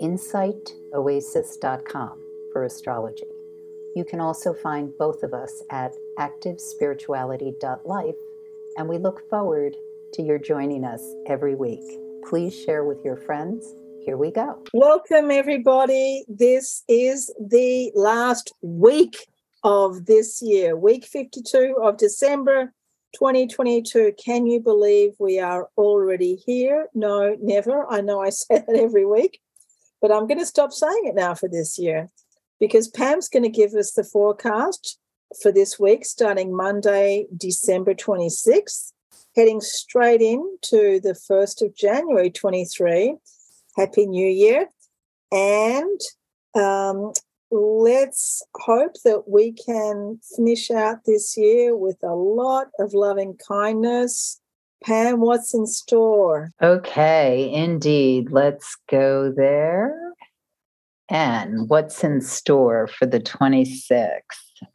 insightoasis.com for astrology. You can also find both of us at activespirituality.life, and we look forward to your joining us every week. Please share with your friends. Here we go. Welcome, everybody. This is the last week of this year, week 52 of December 2022. Can you believe we are already here? No, never. I know I say that every week. But I'm going to stop saying it now for this year because Pam's going to give us the forecast for this week, starting Monday, December 26th, heading straight into the 1st of January 23. Happy New Year. And um, let's hope that we can finish out this year with a lot of loving kindness Pam, what's in store? Okay, indeed. Let's go there. And what's in store for the 26th?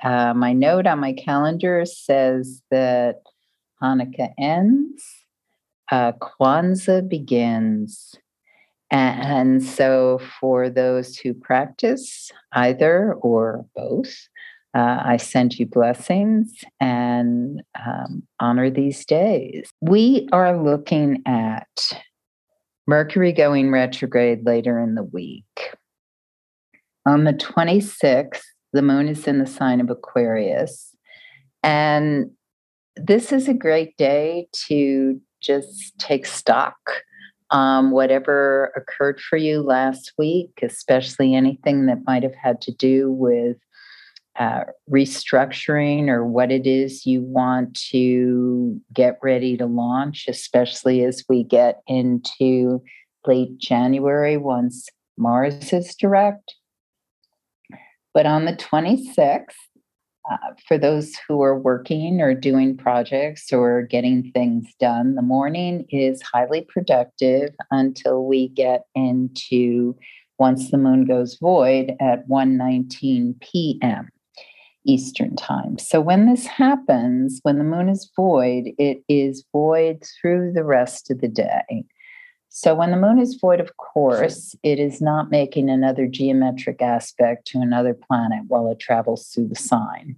Uh, my note on my calendar says that Hanukkah ends, uh, Kwanzaa begins. And so, for those who practice either or both, uh, I send you blessings and um, honor these days. We are looking at Mercury going retrograde later in the week. On the 26th, the moon is in the sign of Aquarius. And this is a great day to just take stock um, whatever occurred for you last week, especially anything that might have had to do with uh, restructuring or what it is you want to get ready to launch, especially as we get into late January once Mars is direct. But on the 26th, uh, for those who are working or doing projects or getting things done, the morning is highly productive until we get into once the moon goes void at 1:19 p.m. Eastern time. So when this happens, when the moon is void, it is void through the rest of the day. So when the moon is void, of course, it is not making another geometric aspect to another planet while it travels through the sign.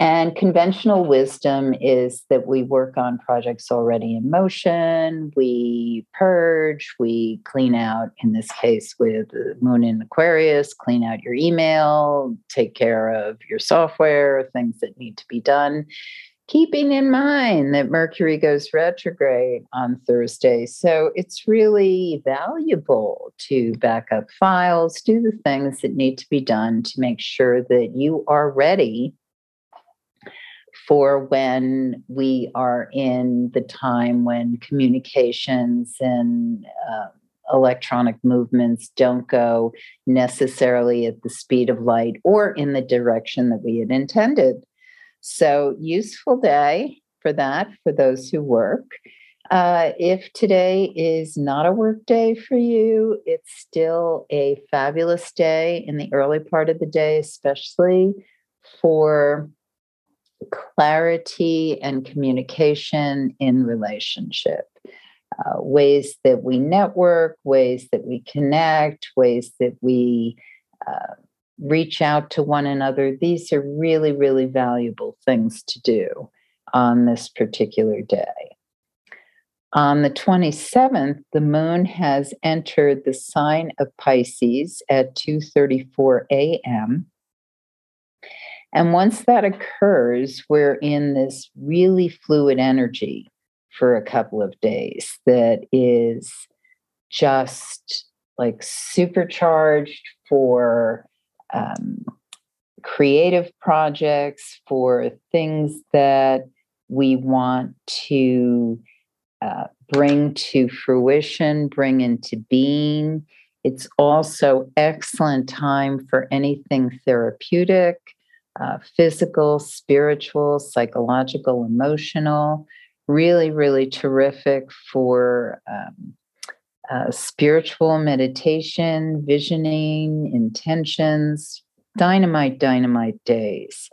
And conventional wisdom is that we work on projects already in motion, we purge, we clean out, in this case with Moon in Aquarius, clean out your email, take care of your software, things that need to be done. Keeping in mind that Mercury goes retrograde on Thursday. So it's really valuable to back up files, do the things that need to be done to make sure that you are ready for when we are in the time when communications and uh, electronic movements don't go necessarily at the speed of light or in the direction that we had intended. So, useful day for that for those who work. Uh, if today is not a work day for you, it's still a fabulous day in the early part of the day, especially for clarity and communication in relationship. Uh, ways that we network, ways that we connect, ways that we uh, reach out to one another. These are really, really valuable things to do on this particular day. On the 27th, the moon has entered the sign of Pisces at 2:34 a.m. And once that occurs, we're in this really fluid energy for a couple of days that is just like supercharged for um, creative projects, for things that we want to uh, bring to fruition, bring into being. It's also excellent time for anything therapeutic, uh, physical, spiritual, psychological, emotional. Really, really terrific for um, uh, spiritual meditation, visioning, intentions, dynamite, dynamite days.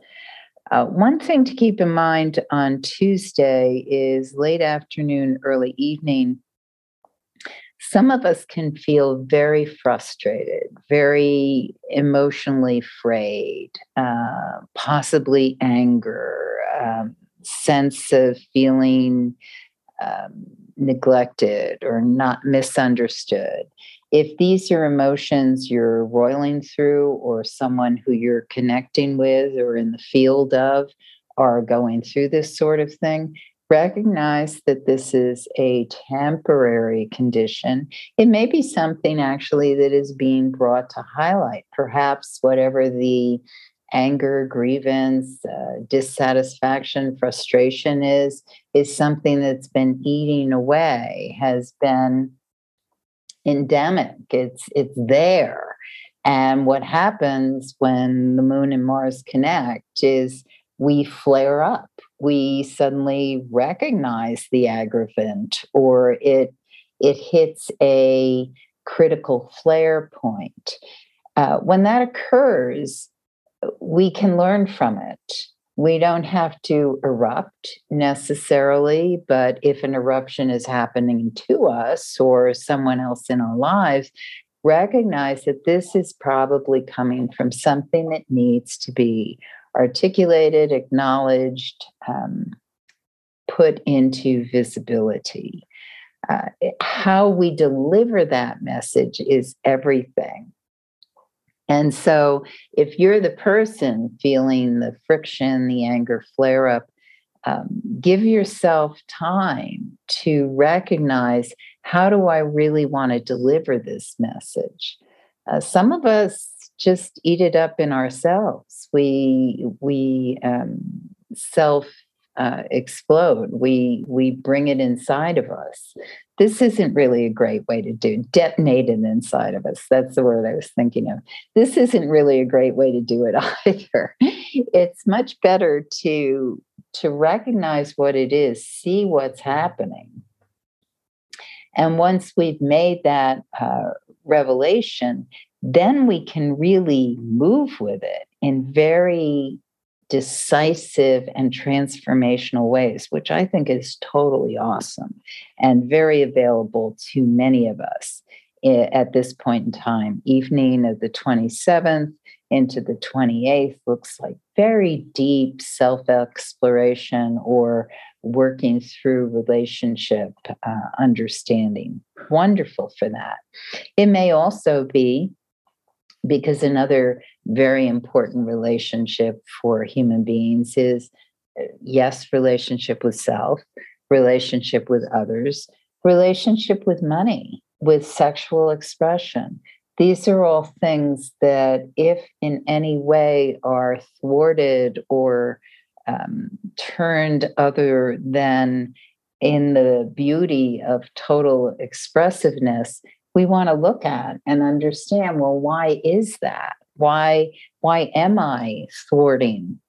Uh, one thing to keep in mind on Tuesday is late afternoon, early evening. Some of us can feel very frustrated, very emotionally frayed, uh, possibly anger, um, sense of feeling um, neglected or not misunderstood. If these are emotions you're roiling through or someone who you're connecting with or in the field of are going through this sort of thing, recognize that this is a temporary condition. It may be something actually that is being brought to highlight. Perhaps whatever the anger, grievance, uh, dissatisfaction, frustration is, is something that's been eating away, has been endemic. It's it's there. And what happens when the moon and Mars connect is we flare up. We suddenly recognize the aggravant or it it hits a critical flare point. Uh, when that occurs, we can learn from it we don't have to erupt necessarily, but if an eruption is happening to us or someone else in our lives, recognize that this is probably coming from something that needs to be articulated, acknowledged, um, put into visibility. Uh, how we deliver that message is everything. And so, if you're the person feeling the friction, the anger flare up, um, give yourself time to recognize how do I really want to deliver this message. Uh, some of us just eat it up in ourselves. We we um, self uh, explode. We we bring it inside of us. This isn't really a great way to do detonate it inside of us. That's the word I was thinking of. This isn't really a great way to do it either. It's much better to to recognize what it is, see what's happening, and once we've made that uh, revelation, then we can really move with it in very decisive and transformational ways, which I think is totally awesome and very available to many of us at this point in time. Evening of the 27th into the 28th looks like very deep self exploration or working through relationship uh, understanding. Wonderful for that. It may also be because another very important relationship for human beings is uh, yes relationship with self relationship with others relationship with money with sexual expression. These are all things that if in any way are thwarted or um, turned other than in the beauty of total expressiveness we want to look at and understand well why is that why why am i thwarting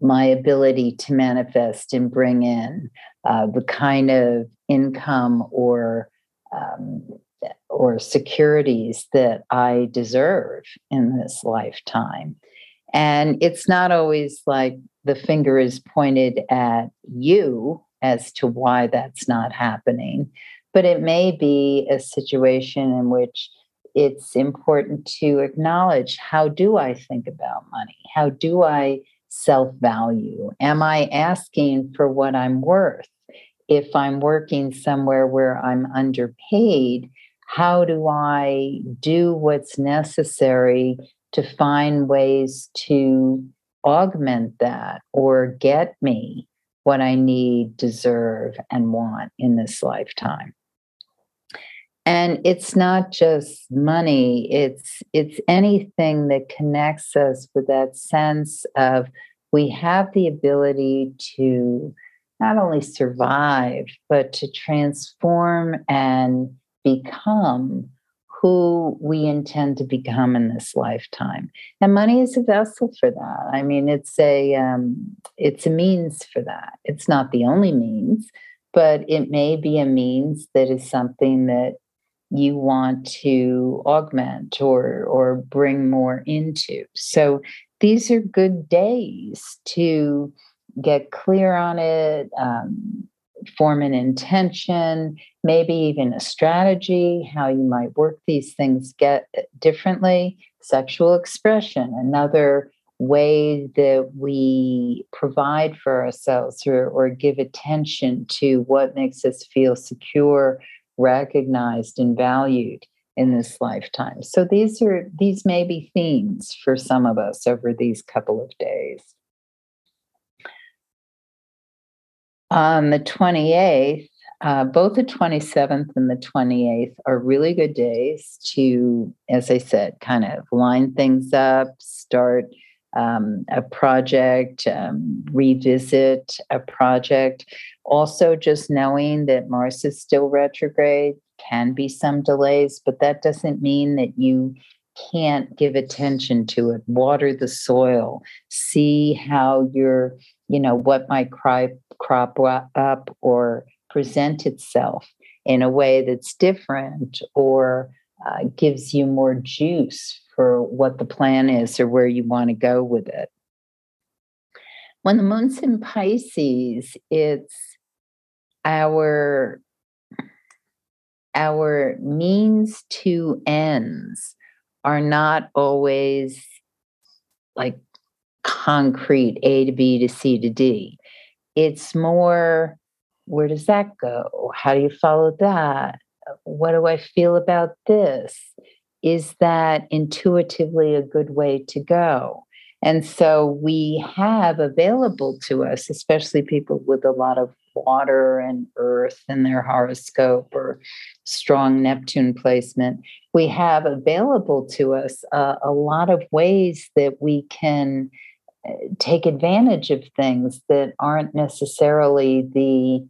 my ability to manifest and bring in uh, the kind of income or um, or securities that I deserve in this lifetime. And it's not always like the finger is pointed at you as to why that's not happening, but it may be a situation in which it's important to acknowledge how do I think about money? How do I self value? Am I asking for what I'm worth? If I'm working somewhere where I'm underpaid, how do I do what's necessary to find ways to augment that or get me what I need, deserve, and want in this lifetime? And it's not just money it's it's anything that connects us with that sense of we have the ability to not only survive but to transform and become who we intend to become in this lifetime. And money is a vessel for that. I mean it's a um, it's a means for that. It's not the only means but it may be a means that is something that you want to augment or or bring more into so these are good days to get clear on it um, form an intention, maybe even a strategy, how you might work these things get differently. Sexual expression, another way that we provide for ourselves or, or give attention to what makes us feel secure, recognized, and valued in this lifetime. So these are these may be themes for some of us over these couple of days. On the 28th, uh, both the 27th and the 28th are really good days to, as I said, kind of line things up, start um, a project, um, revisit a project. Also, just knowing that Mars is still retrograde can be some delays, but that doesn't mean that you can't give attention to it. Water the soil, see how you're you know, what might cry, crop up or present itself in a way that's different or uh, gives you more juice for what the plan is or where you want to go with it. When the moon's in Pisces, it's our our means to ends are not always like concrete A to B to C to D. It's more where does that go? How do you follow that? What do I feel about this? Is that intuitively a good way to go? And so we have available to us, especially people with a lot of water and earth in their horoscope or strong Neptune placement, we have available to us uh, a lot of ways that we can take advantage of things that aren't necessarily the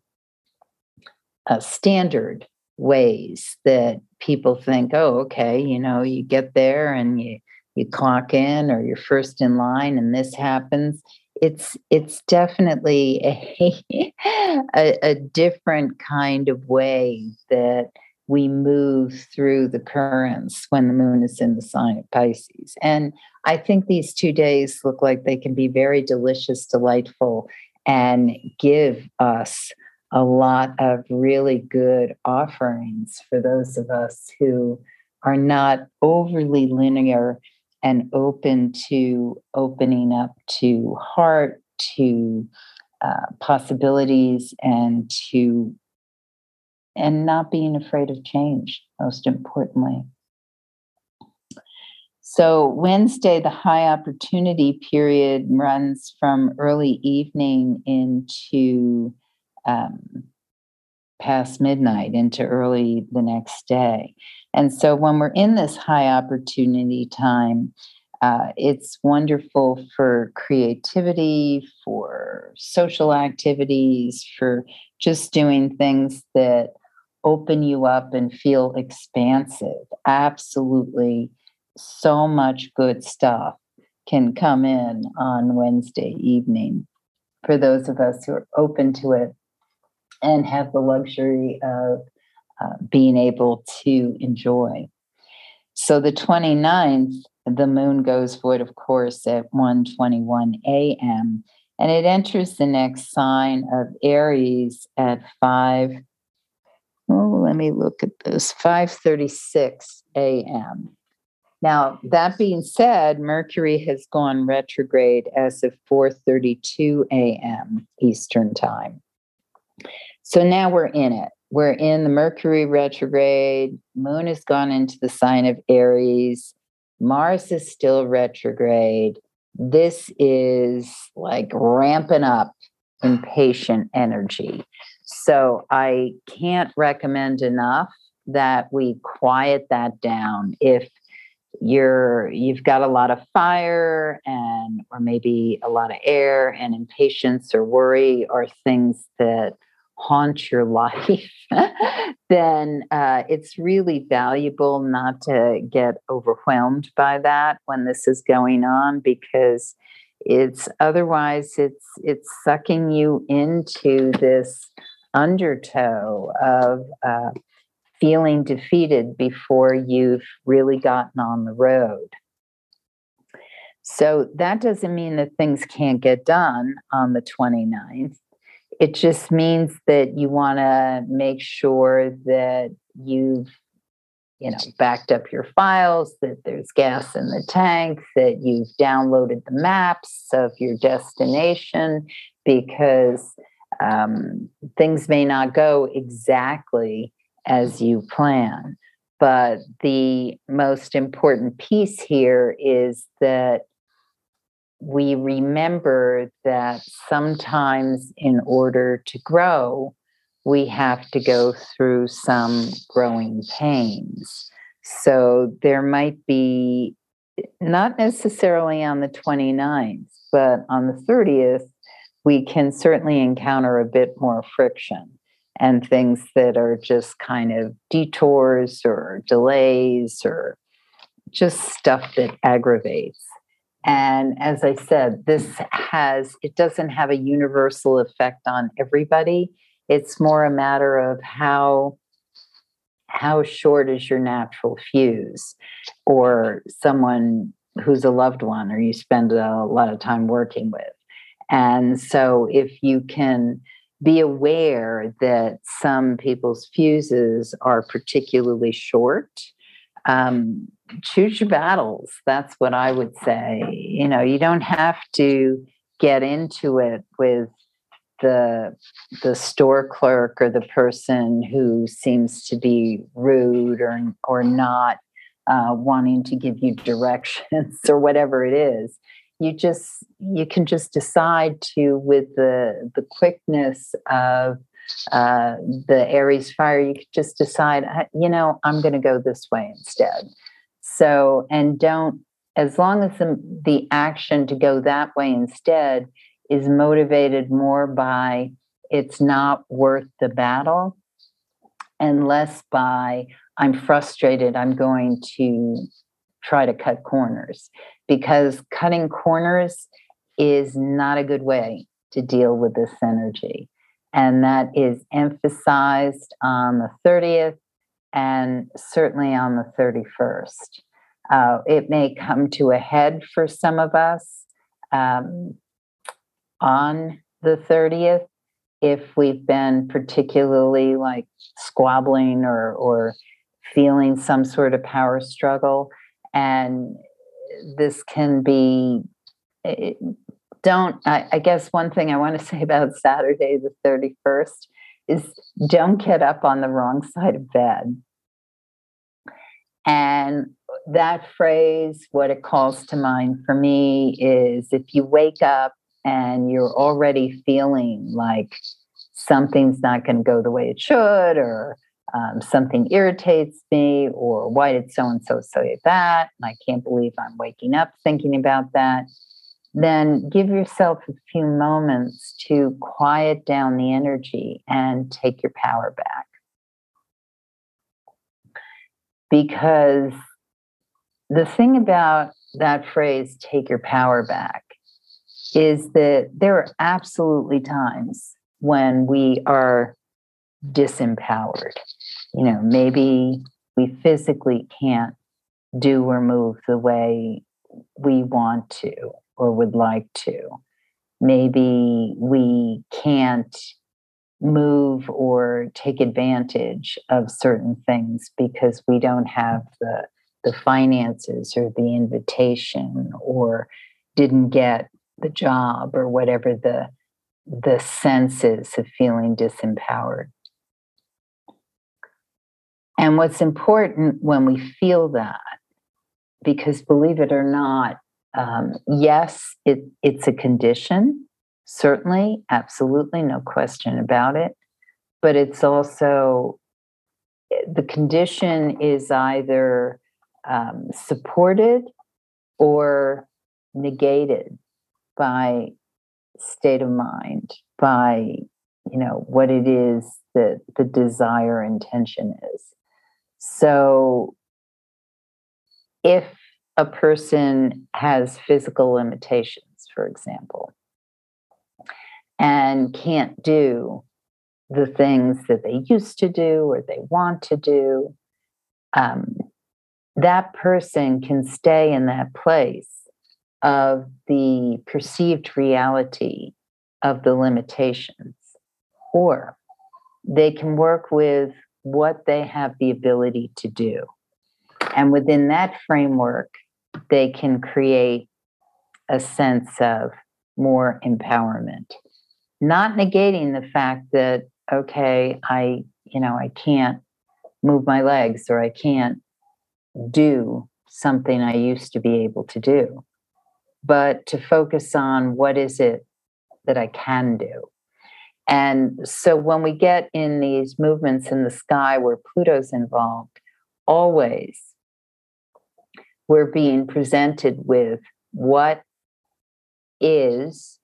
uh, standard ways that people think oh okay you know you get there and you you clock in or you're first in line and this happens it's it's definitely a, a, a different kind of way that we move through the currents when the moon is in the sign of Pisces. And I think these two days look like they can be very delicious, delightful, and give us a lot of really good offerings for those of us who are not overly linear and open to opening up to heart, to uh, possibilities, and to and not being afraid of change, most importantly. So, Wednesday, the high opportunity period runs from early evening into um, past midnight, into early the next day. And so, when we're in this high opportunity time, uh, it's wonderful for creativity, for social activities, for just doing things that open you up and feel expansive. Absolutely, so much good stuff can come in on Wednesday evening for those of us who are open to it and have the luxury of uh, being able to enjoy. So the 29th, the moon goes void, of course, at 1:21 a.m. and it enters the next sign of Aries at 5 oh, let me look at this 5:36 a.m. Now, that being said, Mercury has gone retrograde as of 4:32 a.m. Eastern Time. So now we're in it. We're in the Mercury retrograde. Moon has gone into the sign of Aries. Mars is still retrograde. This is like ramping up impatient energy. So I can't recommend enough that we quiet that down. If you're you've got a lot of fire and or maybe a lot of air and impatience or worry are things that haunt your life, then uh, it's really valuable not to get overwhelmed by that when this is going on because it's otherwise it's it's sucking you into this undertow of uh, feeling defeated before you've really gotten on the road. So that doesn't mean that things can't get done on the 29th. It just means that you want to make sure that you've you know backed up your files that there's gas in the tank that you've downloaded the maps of your destination because um, things may not go exactly as you plan. But the most important piece here is that we remember that sometimes in order to grow, we have to go through some growing pains. So there might be, not necessarily on the 29th, but on the 30th, we can certainly encounter a bit more friction and things that are just kind of detours or delays or just stuff that aggravates. And as I said, this has, it doesn't have a universal effect on everybody. It's more a matter of how how short is your natural fuse or someone who's a loved one or you spend a lot of time working with. And so if you can be aware that some people's fuses are particularly short, um, choose your battles. That's what I would say. You know, you don't have to get into it with the the store clerk or the person who seems to be rude or or not uh, wanting to give you directions or whatever it is. You just you can just decide to with the the quickness of uh, the Aries fire. You could just decide, you know, I'm going to go this way instead so, and don't, as long as the, the action to go that way instead is motivated more by it's not worth the battle and less by I'm frustrated, I'm going to try to cut corners because cutting corners is not a good way to deal with this energy. And that is emphasized on the 30th and certainly on the 31st. Uh, it may come to a head for some of us um, on the 30th if we've been particularly like squabbling or, or feeling some sort of power struggle. And this can be, it, don't, I, I guess one thing I want to say about Saturday, the 31st, is don't get up on the wrong side of bed. And that phrase, what it calls to mind for me is if you wake up and you're already feeling like something's not going to go the way it should, or um, something irritates me, or why did so and so say that? And I can't believe I'm waking up thinking about that then give yourself a few moments to quiet down the energy and take your power back. Because the thing about that phrase, take your power back, is that there are absolutely times when we are disempowered. You know, maybe we physically can't do or move the way we want to or would like to. Maybe we can't move or take advantage of certain things because we don't have the the finances or the invitation or didn't get the job or whatever the the sense is of feeling disempowered. And what's important when we feel that, because believe it or not, um, yes, it, it's a condition, certainly, absolutely, no question about it. But it's also eh, the condition is either um, supported or negated by state of mind, by you know, what it is that the desire intention is. So if a person has physical limitations, for example, and can't do the things that they used to do or they want to do, um, that person can stay in that place of the perceived reality of the limitations, or they can work with what they have the ability to do. And within that framework, they can create a sense of more empowerment, not negating the fact that, okay, I, you know, I can't move my legs or I can't do something I used to be able to do, but to focus on what is it that I can do. And so when we get in these movements in the sky where Pluto's involved, always we're being presented with what is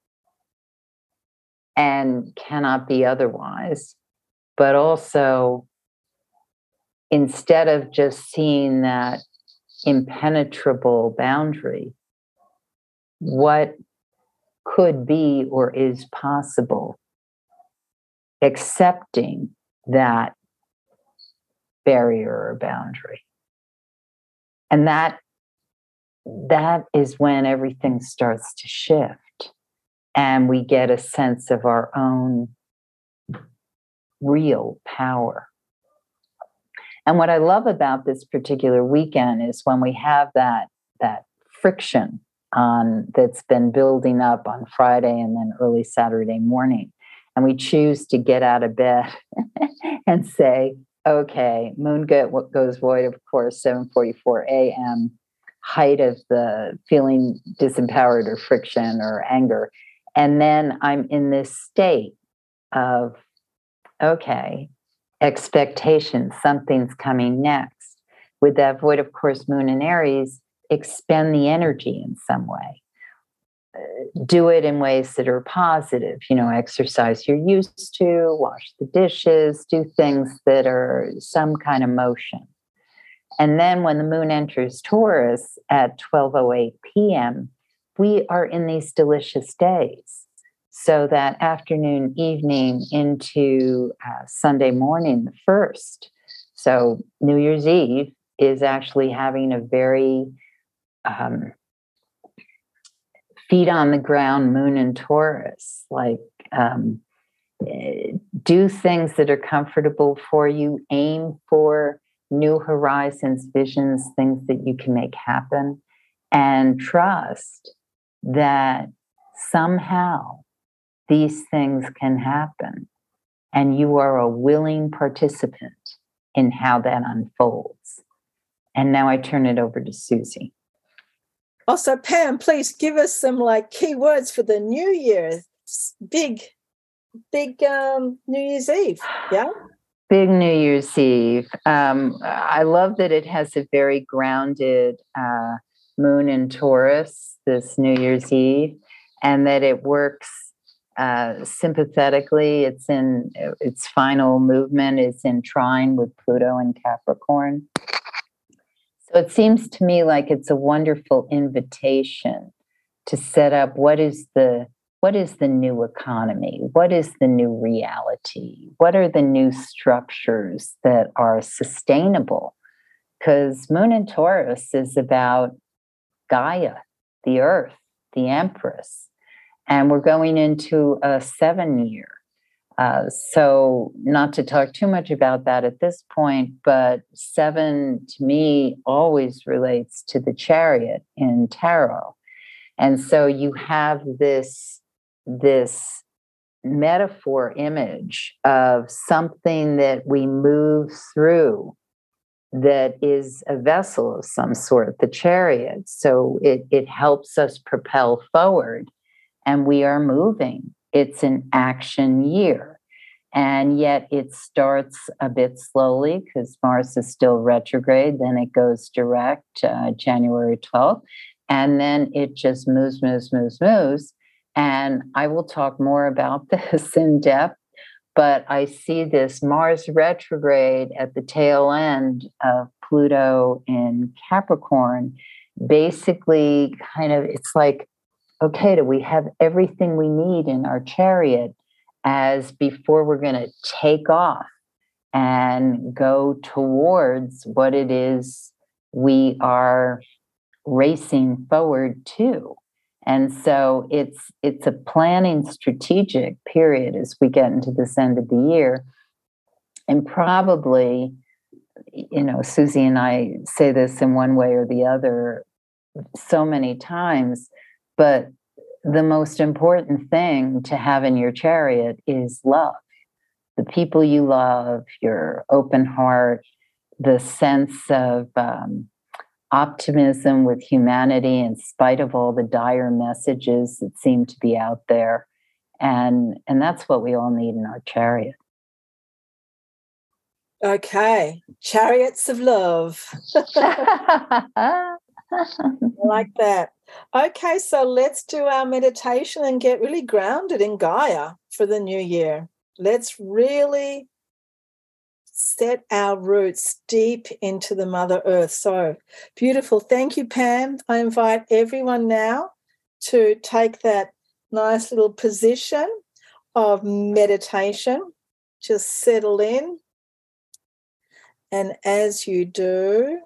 and cannot be otherwise, but also instead of just seeing that impenetrable boundary, what could be or is possible, accepting that barrier or boundary. And that that is when everything starts to shift and we get a sense of our own real power. And what I love about this particular weekend is when we have that that friction on that's been building up on Friday and then early Saturday morning. And we choose to get out of bed and say, okay, moon goes void, of course, 7:44 a.m. Height of the feeling disempowered or friction or anger. And then I'm in this state of, okay, expectation, something's coming next. With that void, of course, moon and Aries, expend the energy in some way. Uh, do it in ways that are positive, you know, exercise you're used to, wash the dishes, do things that are some kind of motion. And then when the moon enters Taurus at 12:08 p.m., we are in these delicious days so that afternoon, evening into uh, Sunday morning, the first. So New Year's Eve is actually having a very um, feet on the ground moon and Taurus, like um, do things that are comfortable for you, aim for new horizons, visions, things that you can make happen, and trust that somehow these things can happen. And you are a willing participant in how that unfolds. And now I turn it over to Susie. Also, Pam, please give us some like key words for the new year. Big, big um, New Year's Eve. Yeah. Big New Year's Eve. Um, I love that it has a very grounded uh, moon in Taurus this New Year's Eve, and that it works uh, sympathetically. It's in its final movement is in trine with Pluto and Capricorn. So it seems to me like it's a wonderful invitation to set up what is the what is the new economy? What is the new reality? What are the new structures that are sustainable? Because Moon and Taurus is about Gaia, the earth, the empress, and we're going into a seven year. Uh, so, not to talk too much about that at this point, but seven to me always relates to the chariot in tarot. And so you have this, this metaphor image of something that we move through that is a vessel of some sort, the chariot. So it, it helps us propel forward and we are moving. It's an action year. And yet it starts a bit slowly because Mars is still retrograde. Then it goes direct uh, January 12th. And then it just moves, moves, moves, moves. And I will talk more about this in depth but I see this Mars retrograde at the tail end of Pluto in Capricorn. Basically, kind of, it's like, okay, do we have everything we need in our chariot as before we're going to take off and go towards what it is we are racing forward to? And so it's it's a planning strategic period as we get into this end of the year. And probably, you know, Susie and I say this in one way or the other so many times, but the most important thing to have in your chariot is love. The people you love, your open heart, the sense of um, optimism with humanity in spite of all the dire messages that seem to be out there. And and that's what we all need in our chariot. Okay chariots of love. Like that. Okay so let's do our meditation and get really grounded in gaia for the new year. Let's really set our roots deep into the Mother Earth. So beautiful. Thank you, Pam. I invite everyone now to take that nice little position of meditation. Just settle in. And as you do,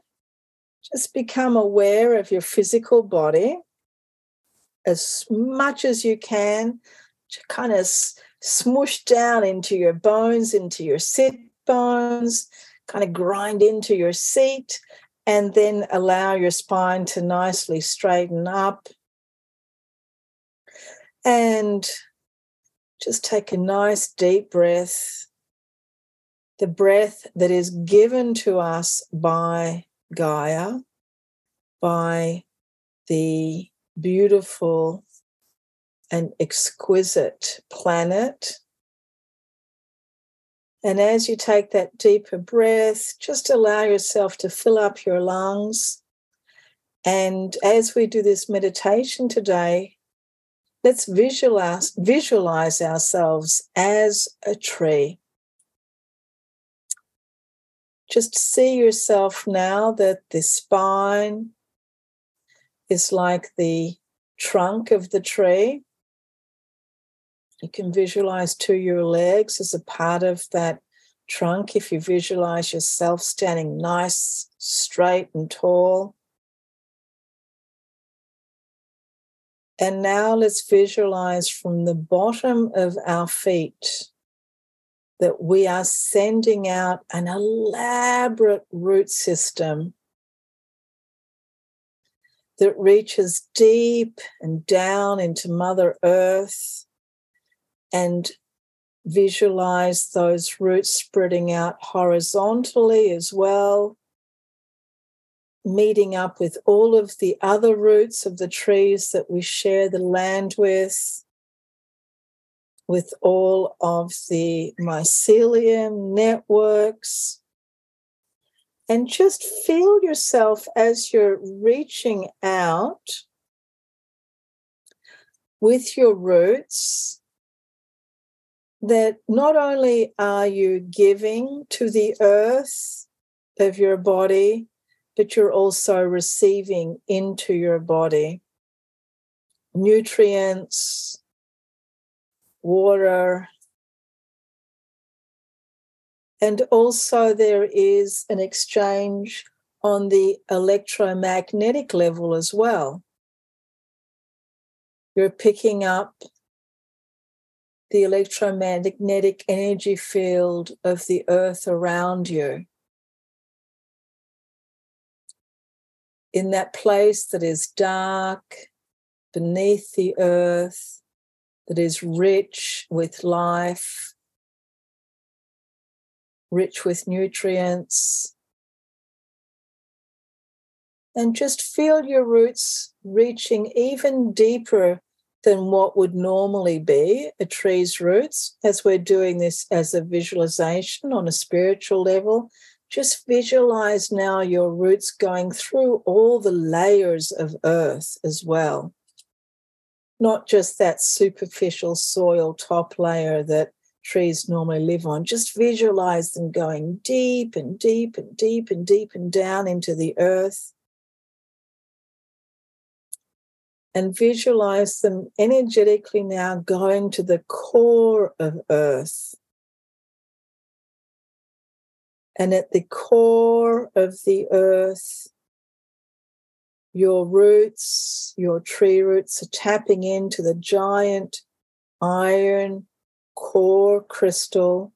just become aware of your physical body as much as you can, to kind of smoosh down into your bones, into your sit bones, kind of grind into your seat, and then allow your spine to nicely straighten up. And just take a nice deep breath. The breath that is given to us by Gaia, by the beautiful and exquisite planet and as you take that deeper breath, just allow yourself to fill up your lungs. And as we do this meditation today, let's visualize, visualize ourselves as a tree. Just see yourself now that the spine is like the trunk of the tree. You can visualize to your legs as a part of that trunk. If you visualize yourself standing nice, straight, and tall. And now let's visualize from the bottom of our feet that we are sending out an elaborate root system that reaches deep and down into Mother Earth and visualize those roots spreading out horizontally as well, meeting up with all of the other roots of the trees that we share the land with, with all of the mycelium networks. And just feel yourself as you're reaching out with your roots that not only are you giving to the earth of your body, but you're also receiving into your body nutrients, water, and also there is an exchange on the electromagnetic level as well. You're picking up the electromagnetic energy field of the earth around you. In that place that is dark, beneath the earth, that is rich with life, rich with nutrients. And just feel your roots reaching even deeper than what would normally be a tree's roots, as we're doing this as a visualization on a spiritual level. Just visualize now your roots going through all the layers of earth as well. Not just that superficial soil top layer that trees normally live on. Just visualize them going deep and deep and deep and deep and down into the earth. And visualize them energetically now going to the core of earth. And at the core of the earth, your roots, your tree roots are tapping into the giant iron core crystal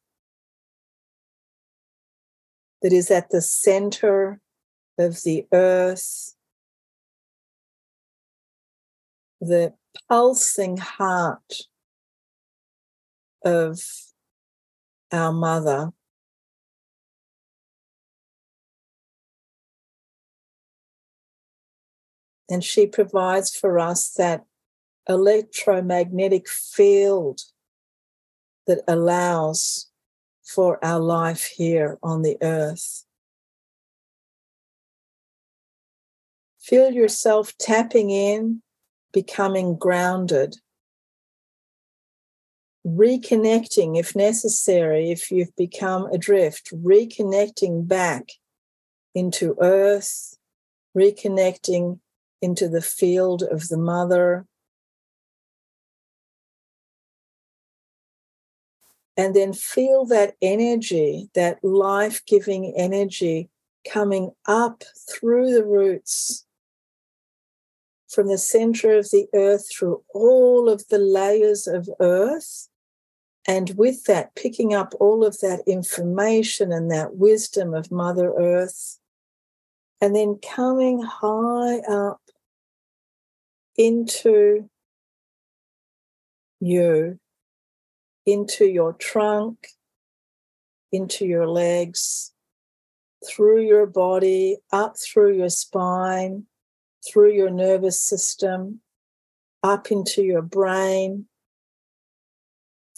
that is at the center of the earth, the pulsing heart of our mother. And she provides for us that electromagnetic field that allows for our life here on the earth. Feel yourself tapping in, becoming grounded, reconnecting if necessary, if you've become adrift, reconnecting back into earth, reconnecting into the field of the mother, and then feel that energy, that life giving energy coming up through the roots from the center of the earth through all of the layers of earth. And with that, picking up all of that information and that wisdom of Mother Earth, and then coming high up into you into your trunk, into your legs, through your body, up through your spine, through your nervous system, up into your brain,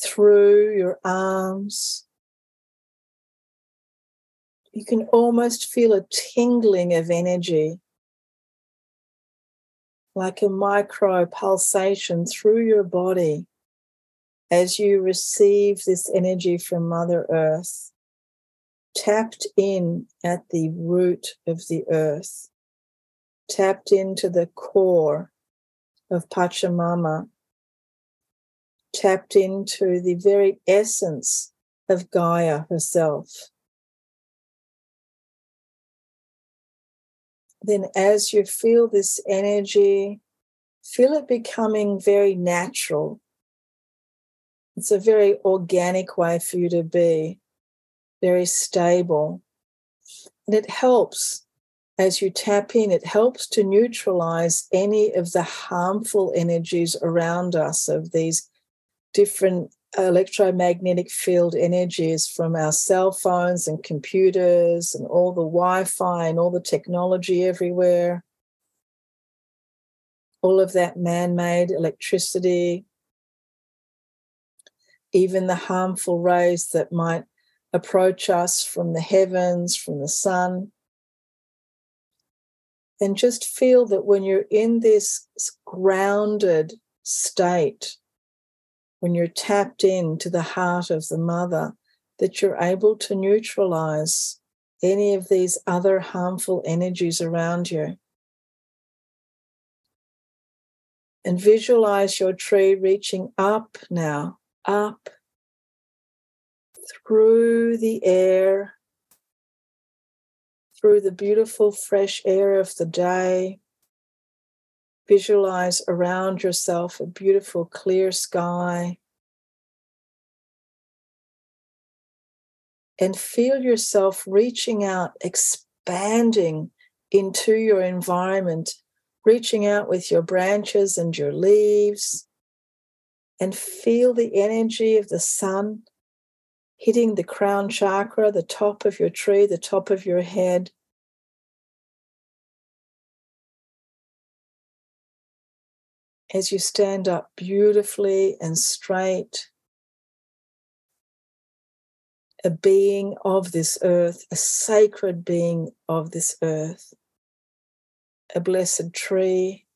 through your arms. You can almost feel a tingling of energy, like a micro pulsation through your body as you receive this energy from Mother Earth, tapped in at the root of the earth, tapped into the core of Pachamama, tapped into the very essence of Gaia herself. Then, as you feel this energy, feel it becoming very natural it's a very organic way for you to be, very stable. And it helps as you tap in, it helps to neutralize any of the harmful energies around us of these different electromagnetic field energies from our cell phones and computers and all the Wi Fi and all the technology everywhere. All of that man made electricity, even the harmful rays that might approach us from the heavens, from the sun. And just feel that when you're in this grounded state, when you're tapped into the heart of the mother, that you're able to neutralize any of these other harmful energies around you. And visualize your tree reaching up now up through the air, through the beautiful fresh air of the day. Visualize around yourself a beautiful clear sky. And feel yourself reaching out, expanding into your environment, reaching out with your branches and your leaves and feel the energy of the sun hitting the crown chakra, the top of your tree, the top of your head. As you stand up beautifully and straight, a being of this earth, a sacred being of this earth, a blessed tree,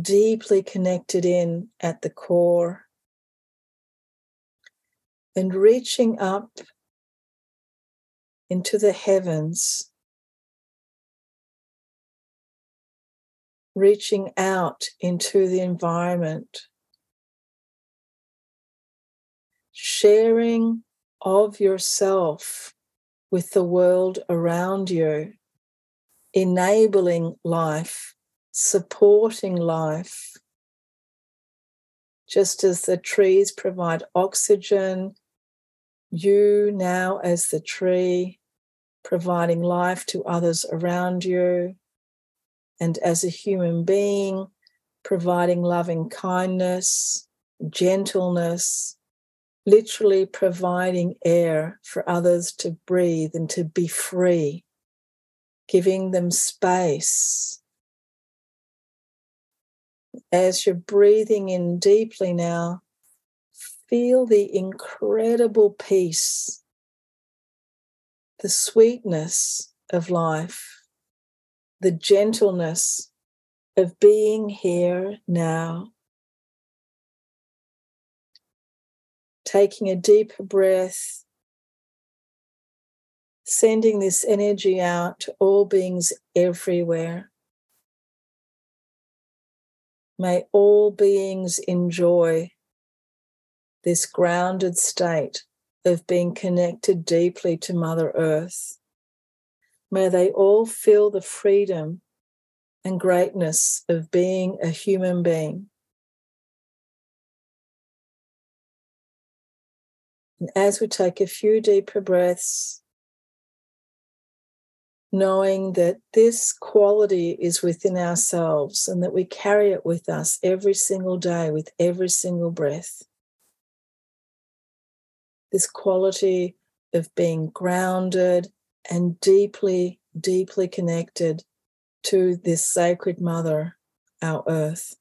deeply connected in at the core, and reaching up into the heavens, reaching out into the environment, sharing of yourself with the world around you, enabling life, supporting life. Just as the trees provide oxygen, you now, as the tree, providing life to others around you, and as a human being, providing loving kindness, gentleness, literally providing air for others to breathe and to be free, giving them space. As you're breathing in deeply now, feel the incredible peace, the sweetness of life, the gentleness of being here now. taking a deep breath, sending this energy out to all beings everywhere. May all beings enjoy this grounded state of being connected deeply to Mother Earth. May they all feel the freedom and greatness of being a human being. And as we take a few deeper breaths, knowing that this quality is within ourselves and that we carry it with us every single day, with every single breath. This quality of being grounded and deeply, deeply connected to this sacred mother, our earth.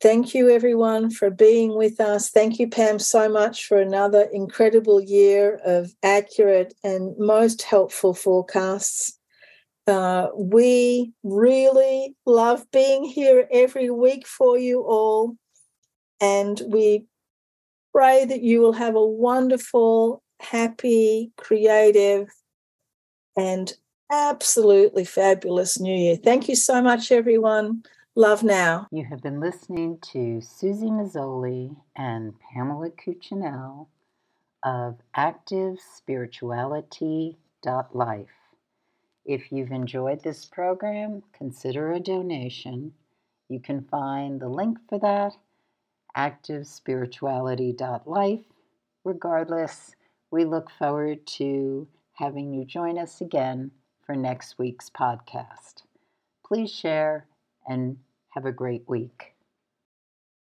Thank you, everyone, for being with us. Thank you, Pam, so much for another incredible year of accurate and most helpful forecasts. Uh, we really love being here every week for you all. And we pray that you will have a wonderful, happy, creative, and absolutely fabulous new year. Thank you so much, everyone. Love now. You have been listening to Susie Mazzoli and Pamela Cuccinell of ActiveSpirituality.life. If you've enjoyed this program, consider a donation. You can find the link for that activespirituality.life. Regardless, we look forward to having you join us again for next week's podcast. Please share and have a great week.